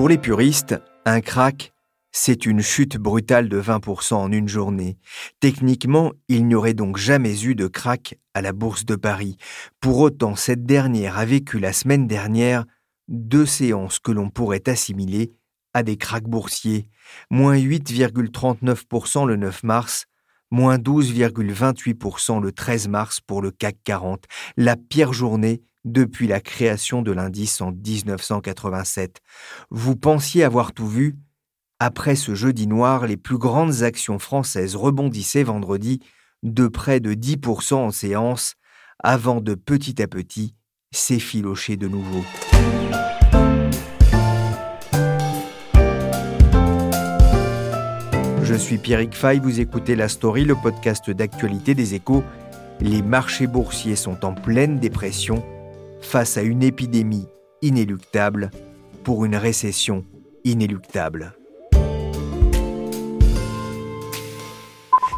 Pour les puristes, un crack, c'est une chute brutale de 20% en une journée. Techniquement, il n'y aurait donc jamais eu de crack à la Bourse de Paris. Pour autant, cette dernière a vécu la semaine dernière deux séances que l'on pourrait assimiler à des cracks boursiers. Moins 8,39% le 9 mars, moins 12,28% le 13 mars pour le CAC 40, la pire journée depuis la création de l'indice en 1987. Vous pensiez avoir tout vu Après ce jeudi noir, les plus grandes actions françaises rebondissaient vendredi de près de 10% en séance, avant de petit à petit s'effilocher de nouveau. Je suis Pierrick Fay, vous écoutez La Story, le podcast d'actualité des échos. Les marchés boursiers sont en pleine dépression face à une épidémie inéluctable pour une récession inéluctable.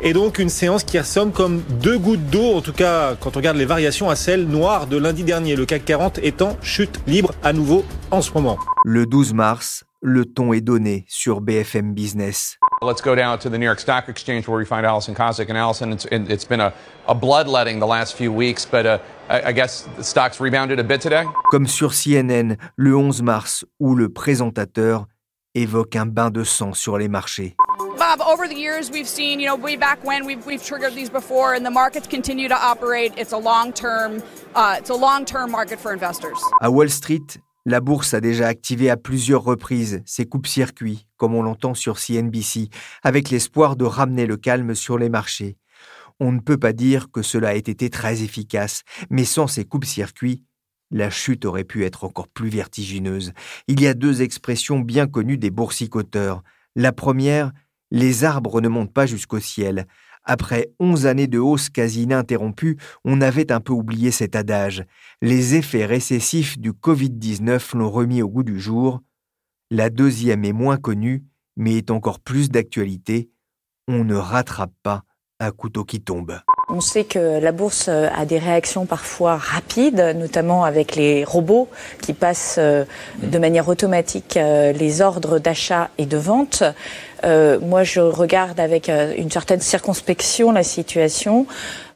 Et donc une séance qui ressemble comme deux gouttes d'eau, en tout cas quand on regarde les variations à celle noire de lundi dernier, le CAC 40 étant chute libre à nouveau en ce moment. Le 12 mars, le ton est donné sur BFM Business. Let's go down to the New York Stock Exchange where we find Allison Kosik. And Allison, it's, it's been a, a bloodletting the last few weeks, but uh, I, I guess the stock's rebounded a bit today. Comme sur CNN le 11 mars, où le présentateur évoque un bain de sang sur les marchés. Bob, over the years, we've seen, you know, way back when we've, we've triggered these before, and the markets continue to operate. It's a long-term, uh, it's a long-term market for investors. À Wall Street, la bourse a déjà activé à plusieurs reprises ses coupes-circuits, comme on l'entend sur CNBC, avec l'espoir de ramener le calme sur les marchés. On ne peut pas dire que cela ait été très efficace, mais sans ces coupes-circuits, la chute aurait pu être encore plus vertigineuse. Il y a deux expressions bien connues des boursicoteurs. La première, les arbres ne montent pas jusqu'au ciel. Après onze années de hausse quasi ininterrompue, on avait un peu oublié cet adage. Les effets récessifs du Covid-19 l'ont remis au goût du jour. La deuxième est moins connue, mais est encore plus d'actualité. On ne rattrape pas un couteau qui tombe. On sait que la bourse a des réactions parfois rapides, notamment avec les robots qui passent euh, de manière automatique euh, les ordres d'achat et de vente. Moi, je regarde avec une certaine circonspection la situation.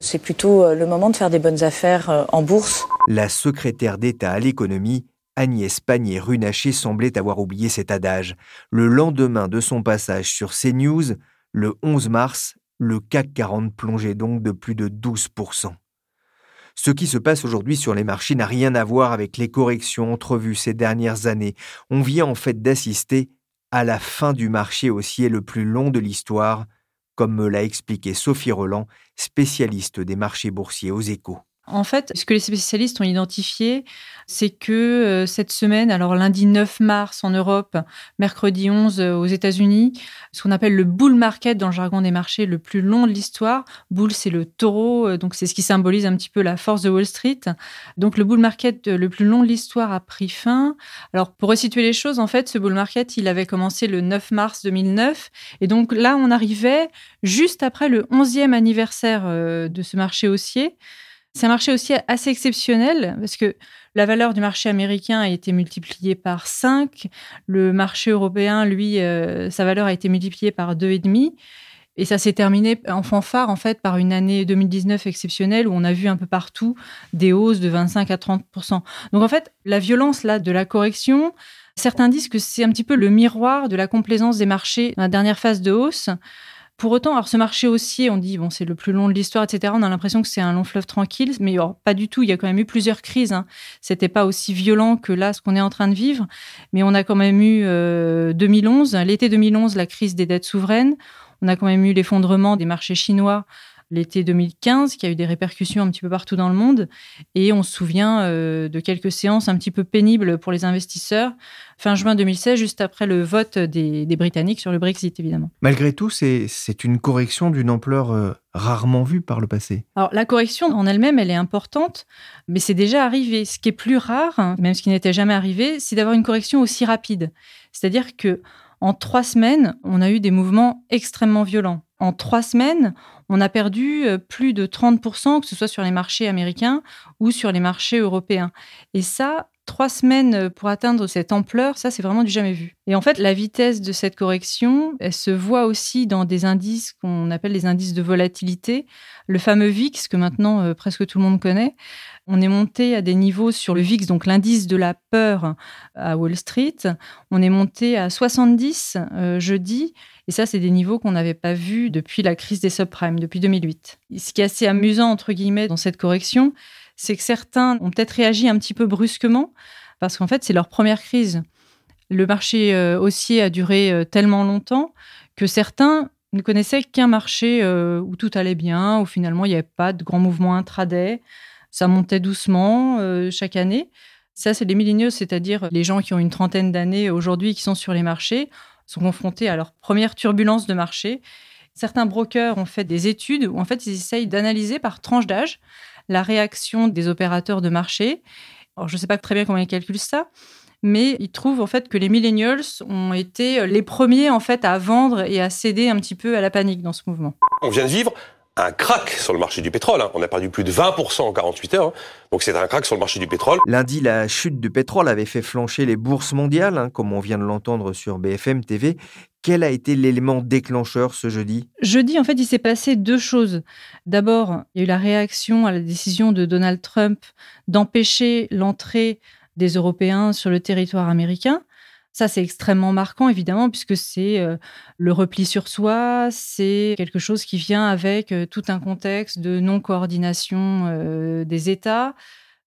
C'est plutôt le moment de faire des bonnes affaires en bourse. La secrétaire d'État à l'économie, Agnès Pannier-Runacher, semblait avoir oublié cet adage. Le lendemain de son passage sur CNews, le 11 mars, le CAC 40 plongeait donc de plus de 12%. Ce qui se passe aujourd'hui sur les marchés n'a rien à voir avec les corrections entrevues ces dernières années. On vient en fait d'assister à la fin du marché haussier le plus long de l'histoire, comme me l'a expliqué Sophie Roland, spécialiste des marchés boursiers aux échos. En fait, ce que les spécialistes ont identifié, c'est que euh, cette semaine, alors lundi 9 mars en Europe, mercredi 11 euh, aux États-Unis, ce qu'on appelle le bull market dans le jargon des marchés le plus long de l'histoire. Bull, c'est le taureau, euh, donc c'est ce qui symbolise un petit peu la force de Wall Street. Donc le bull market le plus long de l'histoire a pris fin. Alors pour resituer les choses, en fait, ce bull market, il avait commencé le 9 mars 2009. Et donc là, on arrivait juste après le 11e anniversaire de ce marché haussier. C'est un marché aussi assez exceptionnel parce que la valeur du marché américain a été multipliée par 5. Le marché européen, lui, euh, sa valeur a été multipliée par 2,5. Et ça s'est terminé en fanfare, en fait, par une année 2019 exceptionnelle où on a vu un peu partout des hausses de 25 à 30% Donc, en fait, la violence là de la correction, certains disent que c'est un petit peu le miroir de la complaisance des marchés dans la dernière phase de hausse. Pour autant, alors ce marché haussier, on dit bon, c'est le plus long de l'histoire, etc. On a l'impression que c'est un long fleuve tranquille, mais oh, pas du tout. Il y a quand même eu plusieurs crises. Hein. C'était pas aussi violent que là, ce qu'on est en train de vivre, mais on a quand même eu 2011, euh, l'été 2011, la crise des dettes souveraines. On a quand même eu l'effondrement des marchés chinois l'été 2015, qui a eu des répercussions un petit peu partout dans le monde. Et on se souvient euh, de quelques séances un petit peu pénibles pour les investisseurs. Fin juin 2016, juste après le vote des, Britanniques sur le Brexit, évidemment. Malgré tout, c'est une correction d'une ampleur euh, rarement vue par le passé. Alors, la correction en elle-même, elle est importante, mais c'est déjà arrivé. Ce qui est plus rare, hein, même ce qui n'était jamais arrivé, c'est d'avoir une correction aussi rapide. C'est-à-dire que en trois semaines, on a eu des mouvements extrêmement violents. En trois semaines, on a perdu euh, plus de 30%, que ce soit sur les marchés américains ou sur les marchés européens. Et ça, trois semaines pour atteindre cette ampleur, ça, c'est vraiment du jamais vu. Et en fait, la vitesse de cette correction, elle se voit aussi dans des indices qu'on appelle les indices de volatilité. Le fameux VIX, que maintenant euh, presque tout le monde connaît. On est monté à des niveaux sur le VIX, donc l'indice de la peur à Wall Street. On est monté à 70 euh, jeudi. Et ça, c'est des niveaux qu'on n'avait pas vus depuis la crise des subprimes, depuis 2008. Ce qui est assez amusant, entre guillemets, dans cette correction, c'est que certains ont peut-être réagi un petit peu brusquement, parce qu'en fait, c'est leur première crise. Le marché euh, haussier a duré euh, tellement longtemps que certains ne connaissaient qu'un marché euh, où tout allait bien, où finalement il n'y avait pas de grands mouvements intraday, ça montait doucement chaque année. Ça, c'est les milléniaux, c'est-à-dire les gens qui ont une trentaine d'années aujourd'hui qui sont sur les marchés sont confrontés à leur première turbulence de marché. Certains brokers ont fait des études où en fait ils essayent d'analyser par tranche d'âge la réaction des opérateurs de marché. Alors je ne sais pas très bien comment ils calculent ça, mais ils trouvent en fait que les millennials ont été les premiers en fait à vendre et à céder un petit peu à la panique dans ce mouvement. On vient de vivre un crack sur le marché du pétrole. Hein. On a perdu plus de 20% en 48 heures. Hein. Donc c'est un crack sur le marché du pétrole. Lundi, la chute du pétrole avait fait flancher les bourses mondiales, hein, comme on vient de l'entendre sur BFM TV. Quel a été l'élément déclencheur ce jeudi? Jeudi, en fait, il s'est passé deux choses. D'abord, il y a eu la réaction à la décision de Donald Trump d'empêcher l'entrée des Européens sur le territoire américain. Ça, c'est extrêmement marquant, évidemment, puisque c'est euh, le repli sur soi, c'est quelque chose qui vient avec euh, tout un contexte de non-coordination euh, des États.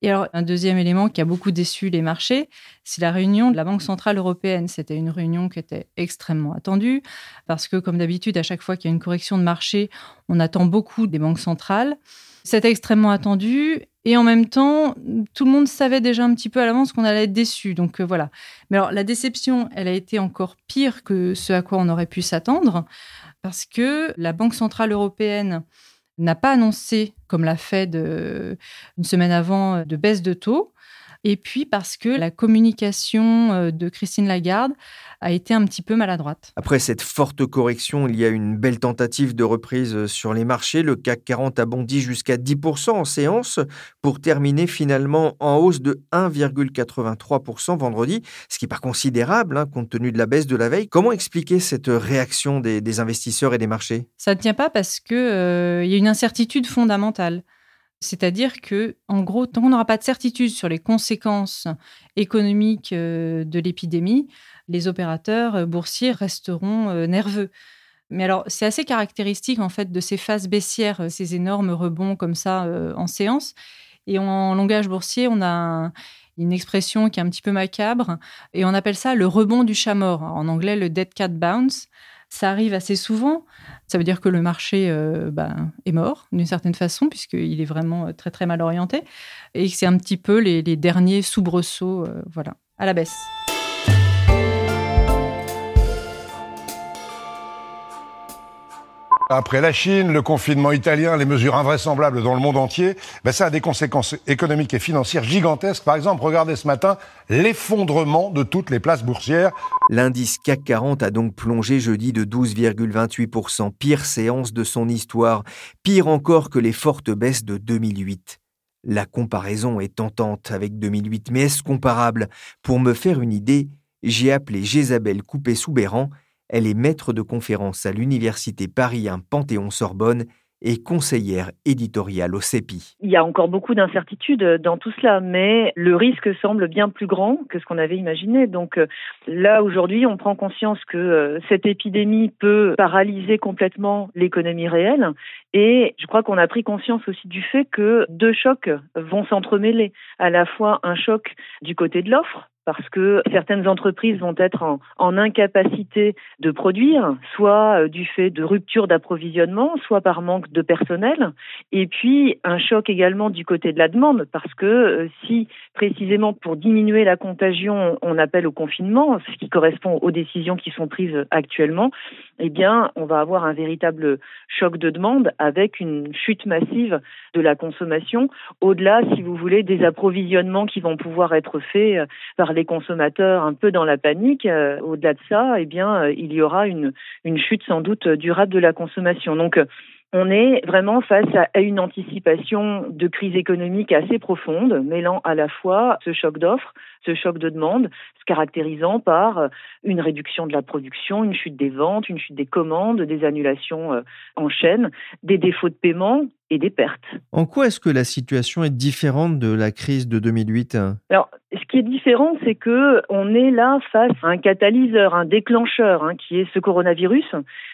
Et alors, un deuxième élément qui a beaucoup déçu les marchés, c'est la réunion de la Banque Centrale Européenne. C'était une réunion qui était extrêmement attendue, parce que, comme d'habitude, à chaque fois qu'il y a une correction de marché, on attend beaucoup des banques centrales. C'était extrêmement attendu. Et en même temps, tout le monde savait déjà un petit peu à l'avance qu'on allait être déçu. Donc euh, voilà. Mais alors, la déception, elle a été encore pire que ce à quoi on aurait pu s'attendre, parce que la Banque Centrale Européenne n'a pas annoncé, comme l'a fait une semaine avant, de baisse de taux et puis parce que la communication euh, de Christine Lagarde a été un petit peu maladroite. Après cette forte correction, il y a une belle tentative de reprise euh, sur les marchés. Le CAC 40 a bondi jusqu'à 10% en séance pour terminer finalement en hausse de 1,83% vendredi, ce qui n'est pas considérable hein, compte tenu de la baisse de la veille. Comment expliquer cette réaction des, investisseurs et des marchés? Ça ne tient pas parce qu'il euh, y a une incertitude fondamentale. C'est-à-dire que, en gros, tant qu'on n'aura pas de certitude sur les conséquences économiques euh, de l'épidémie, les opérateurs euh, boursiers resteront euh, nerveux. Mais alors, c'est assez caractéristique en fait de ces phases baissières, ces énormes rebonds comme ça en séance. Et en langage boursier, on a une expression qui est un petit peu macabre et on appelle ça le rebond du chat mort. En anglais, le dead cat bounce. Ça arrive assez souvent. Ça veut dire que le marché euh, bah, est mort d'une certaine façon, puisqu'il est vraiment euh, très très mal orienté, et que c'est un petit peu les, derniers soubresauts euh, voilà, à la baisse. Après la Chine, le confinement italien, les mesures invraisemblables dans le monde entier, ben ça a des conséquences économiques et financières gigantesques. Par exemple, regardez ce matin l'effondrement de toutes les places boursières. L'indice CAC 40 a donc plongé jeudi de 12,28%, pire séance de son histoire, pire encore que les fortes baisses de 2008. La comparaison est tentante avec 2008, mais est-ce comparable? Pour me faire une idée, j'ai appelé Jésabelle Coupé-Soubéran, elle est maître de conférence à l'Université Paris 1 Panthéon-Sorbonne et conseillère éditoriale au CEPI. Il y a encore beaucoup d'incertitudes dans tout cela, mais le risque semble bien plus grand que ce qu'on avait imaginé. Donc euh, là, aujourd'hui, on prend conscience que euh, cette épidémie peut paralyser complètement l'économie réelle. Et je crois qu'on a pris conscience aussi du fait que deux chocs vont s'entremêler. À la fois un choc du côté de l'offre, parce que certaines entreprises vont être en, incapacité de produire, soit euh, du fait de rupture d'approvisionnement, soit par manque de personnel, et puis un choc également du côté de la demande, parce que euh, si précisément pour diminuer la contagion, on appelle au confinement, ce qui correspond aux décisions qui sont prises actuellement, eh bien, on va avoir un véritable choc de demande avec une chute massive de la consommation, au-delà, si vous voulez, des approvisionnements qui vont pouvoir être faits euh, par les consommateurs un peu dans la panique. Euh, au-delà de ça, eh bien, euh, il y aura une, une chute sans doute durable de la consommation. Donc, on est vraiment face à une anticipation de crise économique assez profonde, mêlant à la fois ce choc d'offres, ce choc de demande, se caractérisant par une réduction de la production, une chute des ventes, une chute des commandes, des annulations en chaîne, des défauts de paiement et des pertes. En quoi est-ce que la situation est différente de la crise de 2008 Alors, ce qui est différent, c'est que on est là face à un catalyseur, un déclencheur, hein, qui est ce coronavirus.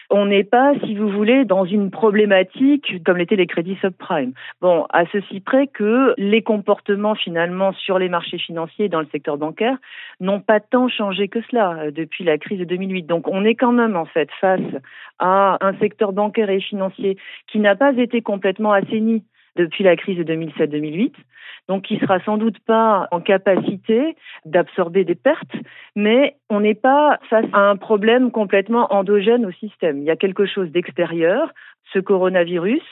On n'est pas, si vous voulez, dans une problématique comme l'étaient les crédits subprime. Bon, à ceci près que les comportements finalement sur les marchés financiers dans le secteur bancaire n'ont pas tant changé que cela euh, depuis la crise de 2008. Donc, on est quand même en fait face à un secteur bancaire et financier qui n'a pas été complètement assaini depuis la crise de 2007-2008, donc qui sera sans doute pas en capacité d'absorber des pertes, mais on n'est pas face à un problème complètement endogène au système. Il y a quelque chose d'extérieur, ce coronavirus,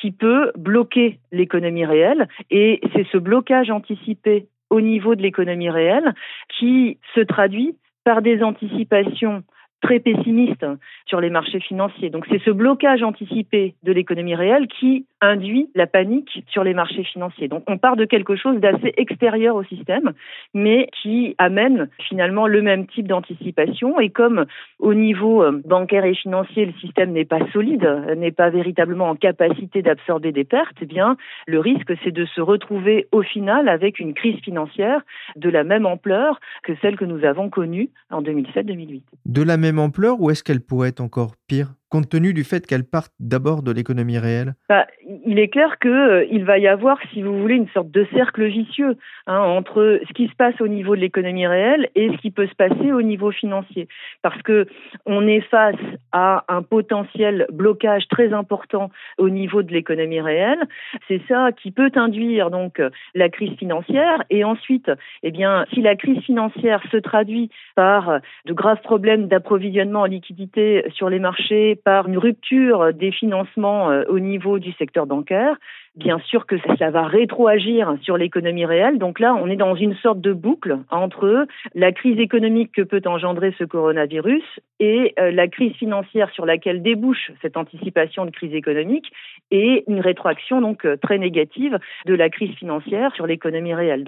qui peut bloquer l'économie réelle, et c'est ce blocage anticipé au niveau de l'économie réelle qui se traduit par des anticipations très pessimiste sur les marchés financiers. Donc c'est ce blocage anticipé de l'économie réelle qui induit la panique sur les marchés financiers. Donc on part de quelque chose d'assez extérieur au système, mais qui amène finalement le même type d'anticipation. Et comme au niveau euh, bancaire et financier, le système n'est pas solide, n'est pas véritablement en capacité d'absorber des pertes, eh bien le risque c'est de se retrouver au final avec une crise financière de la même ampleur que celle que nous avons connue en 2007-2008. De la même ampleur ou est-ce qu'elle pourrait être encore pire? Compte tenu du fait qu'elle parte d'abord de l'économie réelle bah, Il est clair qu'il euh, va y avoir, si vous voulez, une sorte de cercle vicieux hein, entre ce qui se passe au niveau de l'économie réelle et ce qui peut se passer au niveau financier. Parce que on est face à un potentiel blocage très important au niveau de l'économie réelle. C'est ça qui peut induire donc la crise financière. Et ensuite, eh bien, si la crise financière se traduit par de graves problèmes d'approvisionnement en liquidité sur les marchés, par une rupture des financements euh, au niveau du secteur bancaire, bien sûr que ça va rétroagir sur l'économie réelle. Donc là, on est dans une sorte de boucle entre la crise économique que peut engendrer ce coronavirus et euh, la crise financière sur laquelle débouche cette anticipation de crise économique et une rétroaction donc euh, très négative de la crise financière sur l'économie réelle.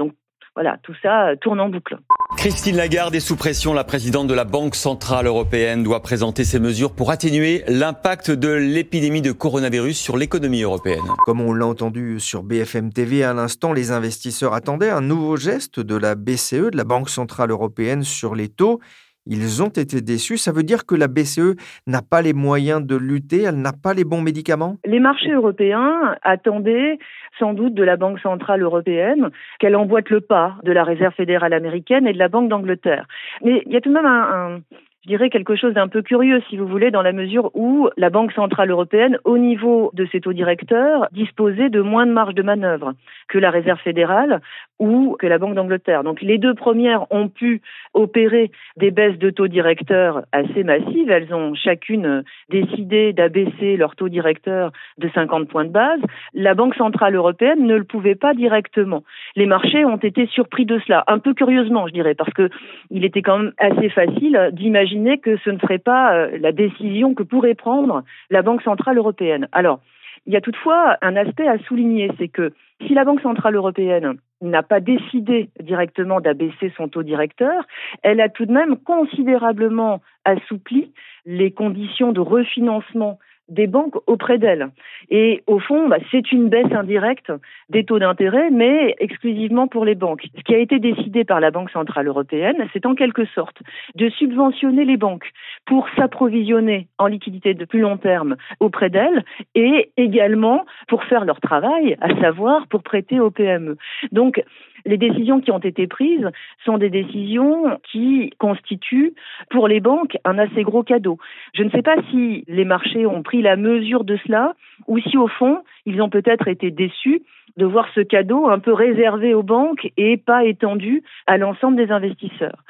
Voilà, tout ça euh, tourne en boucle. Christine Lagarde est sous pression. La présidente de la Banque Centrale Européenne doit présenter ses mesures pour atténuer l'impact de l'épidémie de coronavirus sur l'économie européenne. Comme on l'a entendu sur BFM TV à l'instant, les investisseurs attendaient un nouveau geste de la BCE, de la Banque Centrale Européenne, sur les taux. Ils ont été déçus. Ça veut dire que la BCE n'a pas les moyens de lutter, elle n'a pas les bons médicaments? Les marchés européens attendaient sans doute de la Banque centrale européenne qu'elle emboîte le pas de la Réserve fédérale américaine et de la Banque d'Angleterre. Mais il y a tout de même un, je dirais quelque chose d'un peu curieux, si vous voulez, dans la mesure où la Banque centrale européenne, au niveau de ses taux directeurs, disposait de moins de marge de manœuvre que la Réserve fédérale ou que la Banque d'Angleterre. Donc les deux premières ont pu opérer des baisses de taux directeurs assez massives. Elles ont chacune décidé d'abaisser leur taux directeur de 50 points de base. La Banque centrale européenne ne le pouvait pas directement. Les marchés ont été surpris de cela, un peu curieusement, je dirais, parce que il était quand même assez facile d'imaginer que ce ne serait pas euh, la décision que pourrait prendre la Banque centrale européenne. Alors, il y a toutefois un aspect à souligner, c'est que si la Banque centrale européenne n'a pas décidé directement d'abaisser son taux directeur, elle a tout de même considérablement assoupli les conditions de refinancement des banques auprès d'elles. Et au fond, bah, c'est une baisse indirecte des taux d'intérêt, mais exclusivement pour les banques. Ce qui a été décidé par la Banque centrale européenne, c'est en quelque sorte de subventionner les banques pour s'approvisionner en liquidité de plus long terme auprès d'elles et également pour faire leur travail, à savoir pour prêter aux PME. Donc, les décisions qui ont été prises sont des décisions qui constituent pour les banques un assez gros cadeau. Je ne sais pas si les marchés ont pris la mesure de cela ou si au fond ils ont peut-être été déçus de voir ce cadeau un peu réservé aux banques et pas étendu à l'ensemble des investisseurs.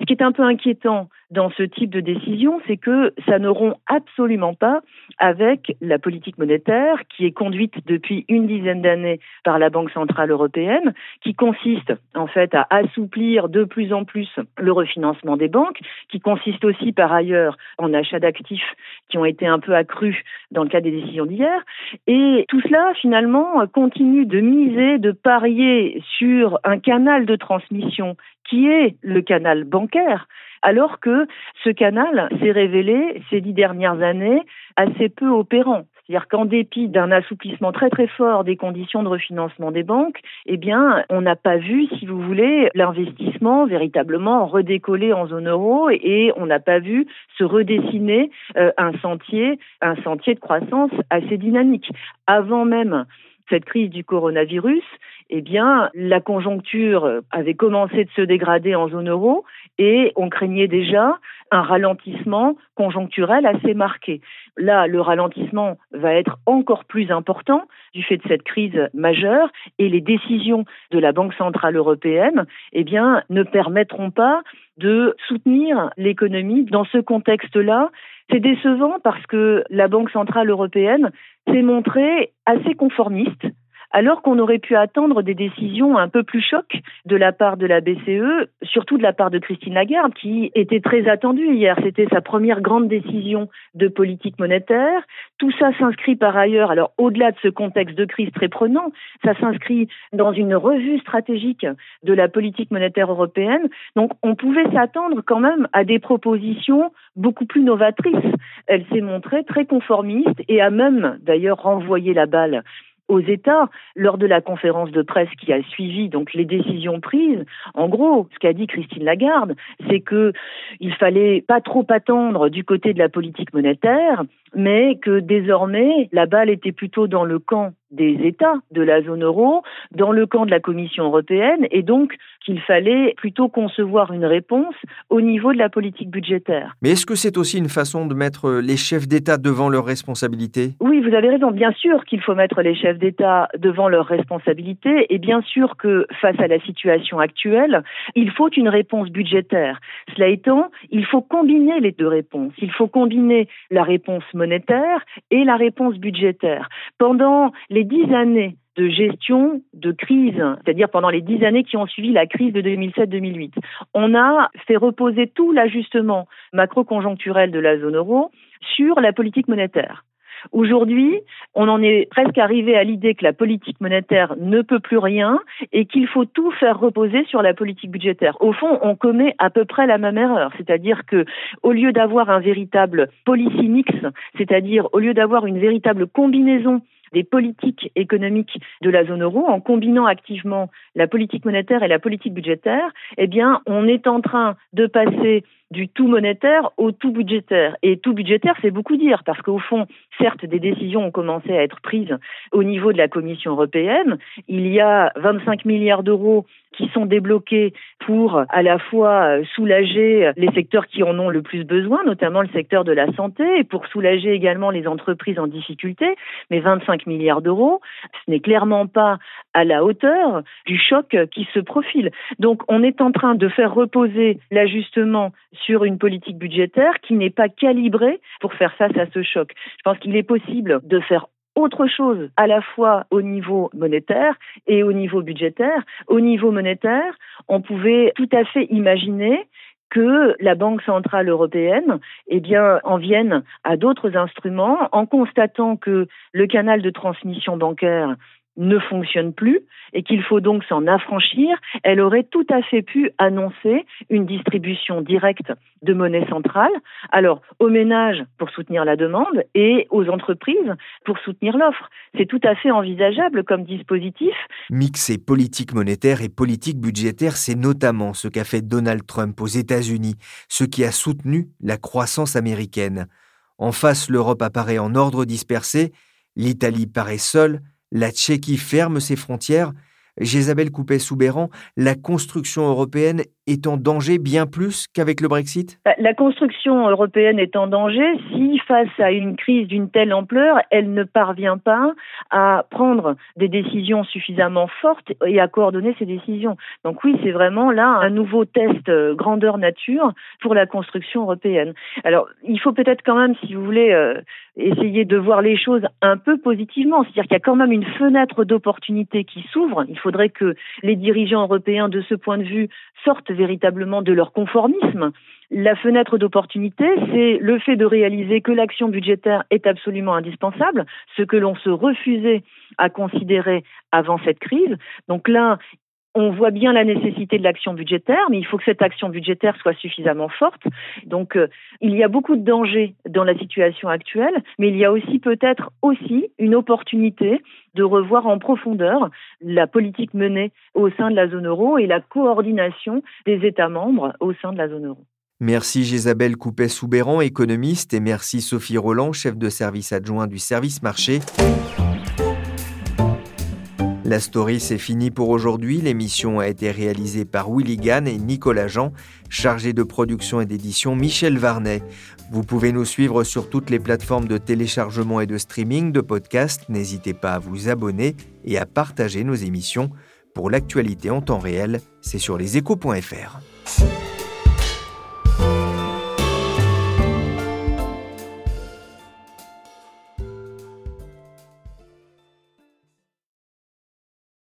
Ce qui est un peu inquiétant dans ce type de décision, c'est que ça ne rompt absolument pas avec la politique monétaire qui est conduite depuis une dizaine d'années par la Banque centrale européenne, qui consiste en fait à assouplir de plus en plus le refinancement des banques, qui consiste aussi par ailleurs en achat d'actifs qui ont été un peu accrus dans le cadre des décisions d'hier. Et tout cela, finalement, continue de miser, de parier sur un canal de transmission qui est le canal bancaire, alors que ce canal s'est révélé ces dix dernières années assez peu opérant. C'est-à-dire qu'en dépit d'un assouplissement très très fort des conditions de refinancement des banques, eh bien, on n'a pas vu, si vous voulez, l'investissement véritablement redécoller en zone euro et on n'a pas vu se redessiner euh, un sentier, un sentier de croissance assez dynamique. Avant même cette crise du coronavirus, eh bien, la conjoncture avait commencé de se dégrader en zone euro et on craignait déjà un ralentissement conjoncturel assez marqué. Là, le ralentissement va être encore plus important du fait de cette crise majeure et les décisions de la Banque centrale européenne, eh bien, ne permettront pas de soutenir l'économie dans ce contexte-là. C'est décevant parce que la Banque centrale européenne s'est montrée assez conformiste alors qu'on aurait pu attendre des décisions un peu plus chocs de la part de la BCE, surtout de la part de Christine Lagarde, qui était très attendue hier. C'était sa première grande décision de politique monétaire. Tout ça s'inscrit par ailleurs, alors au-delà de ce contexte de crise très prenant, ça s'inscrit dans une revue stratégique de la politique monétaire européenne. Donc on pouvait s'attendre quand même à des propositions beaucoup plus novatrices. Elle s'est montrée très conformiste et a même d'ailleurs renvoyé la balle aux États lors de la conférence de presse qui a suivi donc les décisions prises. En gros, ce qu'a dit Christine Lagarde, c'est que il fallait pas trop attendre du côté de la politique monétaire, mais que désormais la balle était plutôt dans le camp des États de la zone euro dans le camp de la Commission européenne et donc qu'il fallait plutôt concevoir une réponse au niveau de la politique budgétaire. Mais est-ce que c'est aussi une façon de mettre les chefs d'État devant leurs responsabilités? Oui, vous avez raison. Bien sûr qu'il faut mettre les chefs d'État devant leurs responsabilités et bien sûr que face à la situation actuelle, il faut une réponse budgétaire. Cela étant, il faut combiner les deux réponses. Il faut combiner la réponse monétaire et la réponse budgétaire. Pendant les dix années de gestion de crise, c'est-à-dire pendant les dix années qui ont suivi la crise de 2007-2008. On a fait reposer tout l'ajustement macro-conjoncturel de la zone euro sur la politique monétaire. Aujourd'hui, on en est presque arrivé à l'idée que la politique monétaire ne peut plus rien et qu'il faut tout faire reposer sur la politique budgétaire. Au fond, on commet à peu près la même erreur, c'est-à-dire que au lieu d'avoir un véritable policy mix, c'est-à-dire au lieu d'avoir une véritable combinaison des politiques économiques de la zone euro en combinant activement la politique monétaire et la politique budgétaire, eh bien, on est en train de passer du tout monétaire au tout budgétaire. Et tout budgétaire, c'est beaucoup dire, parce qu'au fond, certes, des décisions ont commencé à être prises au niveau de la Commission européenne. Il y a 25 milliards d'euros qui sont débloqués pour à la fois soulager les secteurs qui en ont le plus besoin, notamment le secteur de la santé, et pour soulager également les entreprises en difficulté. Mais 25 milliards d'euros, ce n'est clairement pas à la hauteur du choc qui se profile. Donc on est en train de faire reposer l'ajustement sur une politique budgétaire qui n'est pas calibrée pour faire face à ce choc. Je pense qu'il est possible de faire autre chose à la fois au niveau monétaire et au niveau budgétaire. Au niveau monétaire, on pouvait tout à fait imaginer que la Banque centrale européenne eh en vienne à d'autres instruments en constatant que le canal de transmission bancaire ne fonctionne plus et qu'il faut donc s'en affranchir, elle aurait tout à fait pu annoncer une distribution directe de monnaie centrale, alors aux ménages pour soutenir la demande et aux entreprises pour soutenir l'offre. C'est tout à fait envisageable comme dispositif. Mixer politique monétaire et politique budgétaire, c'est notamment ce qu'a fait Donald Trump aux États-Unis, ce qui a soutenu la croissance américaine. En face, l'Europe apparaît en ordre dispersé, l'Italie paraît seule, la Tchéquie ferme ses frontières, Jésabelle Coupet-Soubéran, la construction européenne est en danger bien plus qu'avec le Brexit? Bah, La construction européenne est en danger si, face à une crise d'une telle ampleur, elle ne parvient pas à prendre des décisions suffisamment fortes et à coordonner ces décisions. Donc oui, c'est vraiment là un nouveau test euh, grandeur nature pour la construction européenne. Alors, il faut peut-être quand même, si vous voulez, euh, essayer de voir les choses un peu positivement. C'est-à-dire qu'il y a quand même une fenêtre d'opportunité qui s'ouvre. Il faudrait que les dirigeants européens, de ce point de vue, sortent véritablement de leur conformisme. La fenêtre d'opportunité, c'est le fait de réaliser que l'action budgétaire est absolument indispensable, ce que l'on se refusait à considérer avant cette crise. Donc là, on voit bien la nécessité de l'action budgétaire, mais il faut que cette action budgétaire soit suffisamment forte. Donc, euh, il y a beaucoup de dangers dans la situation actuelle, mais il y a aussi peut-être aussi une opportunité de revoir en profondeur la politique menée au sein de la zone euro et la coordination des États membres au sein de la zone euro. Merci Jésabelle Coupet-Soubéran, économiste, et merci Sophie Roland, chef de service adjoint du service marché. La story, c'est fini pour aujourd'hui. L'émission a été réalisée par Willy Gann et Nicolas Jean, chargé de production et d'édition Michel Varnet. Vous pouvez nous suivre sur toutes les plateformes de téléchargement et de streaming de podcasts. N'hésitez pas à vous abonner et à partager nos émissions. Pour l'actualité en temps réel, c'est sur leséchos.fr.